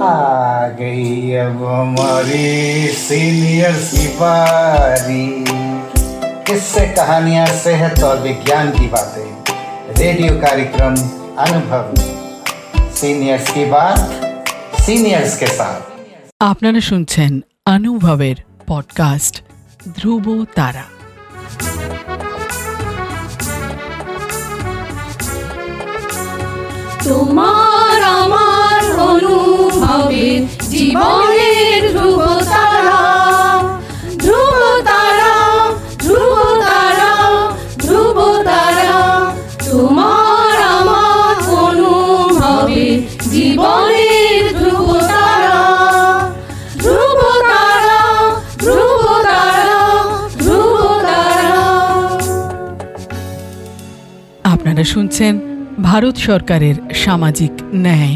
आ गई अब हमारी सीनियर की बारी किससे कहानियां सेहत और विज्ञान की बातें रेडियो कार्यक्रम अनुभव सीनियर्स की बात सीनियर्स के साथ আপনারা শুনছেন অনুভবের পডকাস্ট ধ্রুব তারা তোমার আপনারা শুনছেন ভারত সরকারের সামাজিক ন্যায়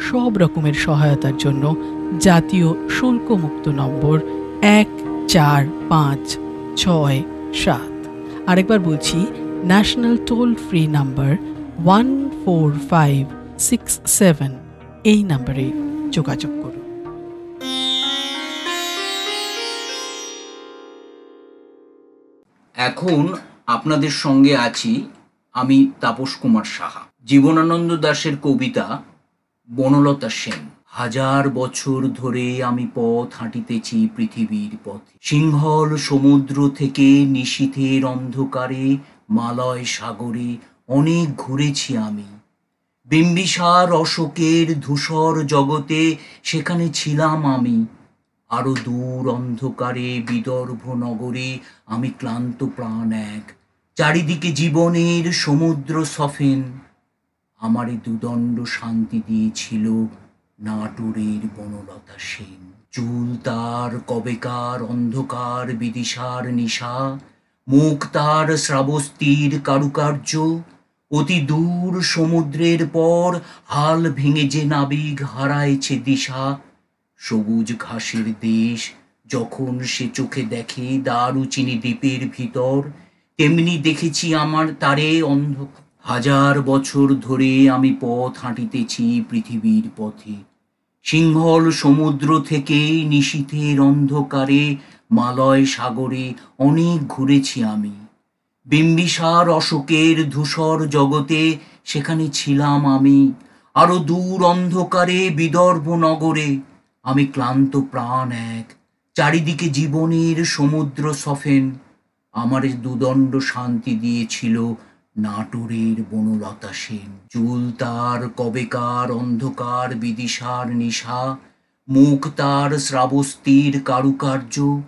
সব রকমের সহায়তার জন্য জাতীয় শুল্কমুক্ত নম্বর এক চার পাঁচ ছয় সাত। আরেকবার বলছি national toll free number one four five six seven এই নাম্বারে যোগাযোগ করুন। এখন আপনাদের সঙ্গে আছি আমি তাপস কুমার সাহা। জীবনানন্দ দাশের কবিতা বনলতা সেন। হাজার বছর ধরে আমি পথ হাঁটিতেছি পৃথিবীর পথে। সিংহল সমুদ্র থেকে নিশীথের অন্ধকারে, মালয় সাগরে অনেক ঘুরেছি আমি। বিম্বিসার অশোকের ধূসর জগতে সেখানে ছিলাম আমি। আরও দূর অন্ধকারে বিদর্ভ নগরে আমি ক্লান্ত প্রাণ এক। চারিদিকে জীবনের সমুদ্র সফেন। আমারে দুদণ্ড শান্তি দিয়েছিল নাটোরের বনলতা সেন। চুল তার কবেকার অন্ধকার বিদিশার নিশা, মুখ তার শ্রাবস্তির কারুকার্য, অতি দূর সমুদ্রের পর হাল ভেঙে যে নাবিক হারাইছে দিশা। সবুজ ঘাসের দেশ যখন সে চোখে দেখে দারুচিনি দ্বীপের ভিতর, তেমনি দেখেছি আমার তারে অন্ধ হাজার বছর ধরে আমি পথ হাঁটিতেছি পৃথিবীর পথে। সিংহল সমুদ্র থেকে নিশীথের অন্ধকারে, মালয় সাগরে অনেক ঘুরেছি আমি। বিম্বিসার অশোকের ধূসর জগতে সেখানে ছিলাম আমি। আরও দূর অন্ধকারে বিদর্ভ নগরে আমি ক্লান্ত প্রাণ এক। চারিদিকে জীবনের সমুদ্র সফেন। আমারে দুদণ্ড শান্তি দিয়েছিল নাটোরের বনলতা সেন চুল তার কবেকার অন্ধকার বিদিশার নিশা, মুখ তার শ্রাবস্তির কারুকার্য।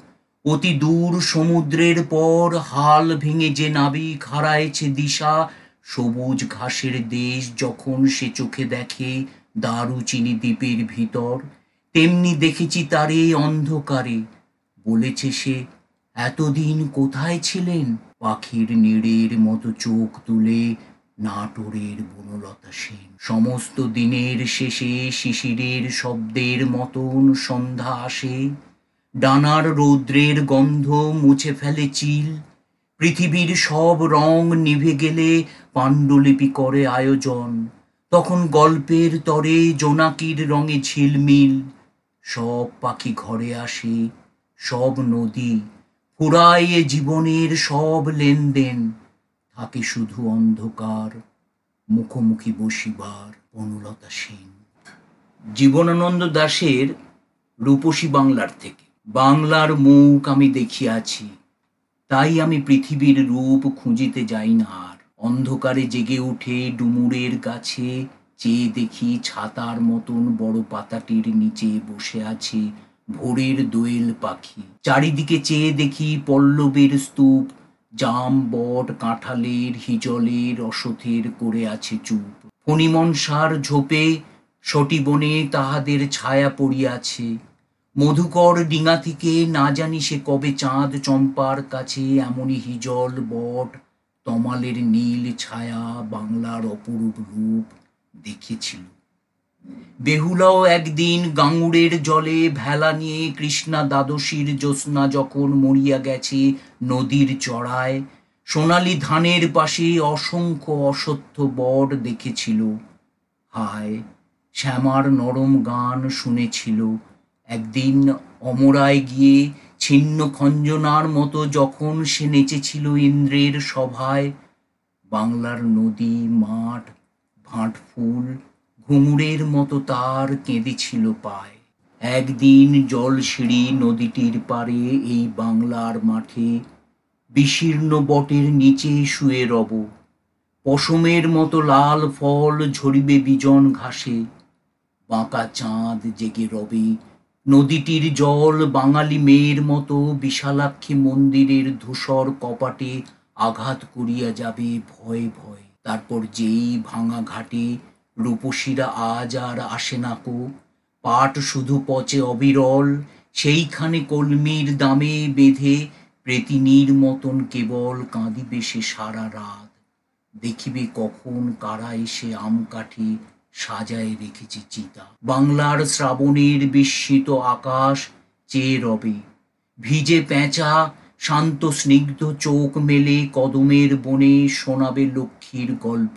অতি দূর সমুদ্রের পর হাল ভেঙে যে নাবিক হারাইছে দিশা, সবুজ ঘাসের দেশ যখন সে চোখে দেখে দারুচিনি দ্বীপের ভিতর, তেমনি দেখেছি তারে অন্ধকারে। বলেছে সে এতদিন কোথায় ছিলেন? পাখির নিড়ের মতো চোখ তুলে নাটোরের বনলতা সেন। সমস্ত দিনের শেষে শিশিরের শব্দের মতন সন্ধ্যা আসে। ডানার রৌদ্রের গন্ধ মুছে ফেলে চিল। পৃথিবীর সব রং নিভে গেলে পাণ্ডুলিপি করে আয়োজন। তখন গল্পের তরে জোনাকির রঙে ঝিলমিল। সব পাখি ঘরে আসে, সব নদী ফুরায় এ জীবনের সব লেনদেন থাকে শুধু অন্ধকার, মুখোমুখি বসিবার অনুলতা সেন। জীবনানন্দ দাশের রূপসী বাংলার থেকে, বাংলার মুখ আমি দেখিয়াছি, তাই আমি পৃথিবীর রূপ খুঁজিতে যাই না আর। অন্ধকারে জেগে উঠে ডুমুরের গাছে, চেয়ে দেখি ছাতার মতন বড় পাতাটির নিচে বসে আছে ভোরের দোয়েল পাখি। চারিদিকে চেয়ে দেখি পল্লবের স্তূপ, জাম বট কাঁঠালের হিজলের অসথের করে আছে চুপ। ফণিমনসার ঝোপে সটিবনে তাহাদের ছায়া পড়িয়াছে। মধুকর ডিঙা থেকে না জানি সে কবে চাঁদ চম্পার কাছে এমনই হিজল, বট, তমালের নীল ছায়া বাংলার অপরূপ রূপ দেখেছিল। বেহুলাও একদিন গাঙুড়ের জলে ভেলা নিয়ে কৃষ্ণা দ্বাদশীর জ্যোৎস্না যখন মরিয়া গেছে নদীর চড়ায়, সোনালি ধানের পাশে অসংখ্য অসত্য বট দেখেছিল। হায়, শ্যামার নরম গান শুনেছিল। একদিন অমরায় গিয়ে ছিন্ন খঞ্জনার মতো যখন সে নেচেছিল ইন্দ্রের সভায়, বাংলার নদী, মাঠ, ভাঁট ফুল ঘুঙুরের মতো তার কেঁদেছিল পায়। একদিন জল সিঁড়ি নদীটির পারে এই বাংলার মাঠে বিশীর্ণ বটের নিচে শুয়ে রব। পশমের মতো লাল ফল ঝরিবে বিজন ঘাসে। বাঁকা চাঁদ জেগে রবে নদীটির জল বাঙালি মেয়ের মতো বিশালাক্ষী মন্দিরের ধূসর কপাটে আঘাত করিয়া যাবে ভয়ে ভয়ে। তারপর যেই ভাঙা ঘাটে রূপসীরা আজ আর আসে না কো। পাট শুধু পচে অবিরল, সেইখানে কলমির দামে বেঁধে প্রেতিনীর মতন কেবল কাঁদিবে সে সারা রাত। দেখিবে কখন কারা এসে আম কাঠে সাজায় রেখেছে চিতা। বাংলার শ্রাবণের বিস্মিত আকাশ চেয়ে রবে, ভিজে পেঁচা শান্ত স্নিগ্ধ চোখ মেলে কদমের বনে শোনাবে লক্ষ্মীর গল্প।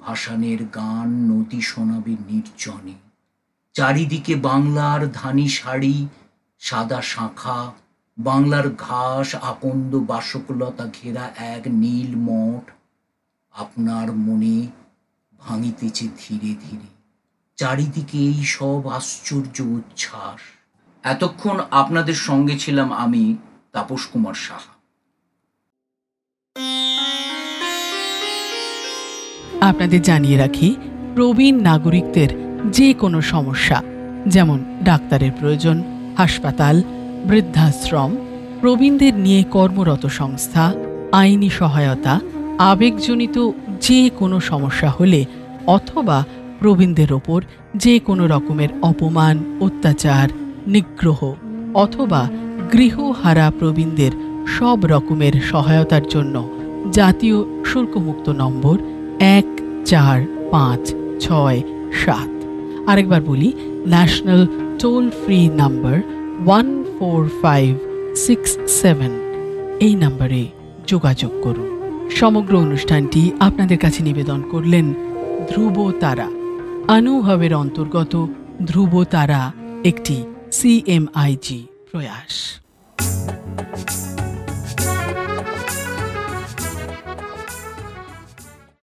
ভাসানের গান নদী শোনাবে নির্জনে। চারিদিকে বাংলার ধানি শাড়ি, সাদা শাঁখা, বাংলার ঘাস, আকন্দ বাসকলতা ঘেরা এক নীল মঠ আপনার মনে ভাঙিতেছে ধীরে ধীরে। চারিদিকে এই সব আশ্চর্য উচ্ছ্বাস। এতক্ষণ আপনাদের সঙ্গে ছিলাম আমি তাপস কুমার সাহা। আপনাদের জানিয়ে রাখি, প্রবীণ নাগরিকদের যে কোনো সমস্যা, যেমন ডাক্তারের প্রয়োজন, হাসপাতাল, বৃদ্ধাশ্রম, প্রবীণদের নিয়ে কর্মরত সংস্থা, আইনি সহায়তা, আবেগজনিত যে কোনো সমস্যা হলে অথবা প্রবীণদের ওপর যে কোনো রকমের অপমান, অত্যাচার, নিগ্রহ অথবা গৃহহারা প্রবীণদের সব রকমের সহায়তার জন্য জাতীয় শুল্কমুক্ত নম্বর এক চার পাঁচ ছয় সাত। আরেকবার বলি national toll free number one four five six seven এই নাম্বারে যোগাযোগ করুন। সমগ্র অনুষ্ঠানটি আপনাদের কাছে নিবেদন করলেন ধ্রুব তারা অনুভবের অন্তর্গত ধ্রুব তারা একটি সিএমআইজি প্রয়াস।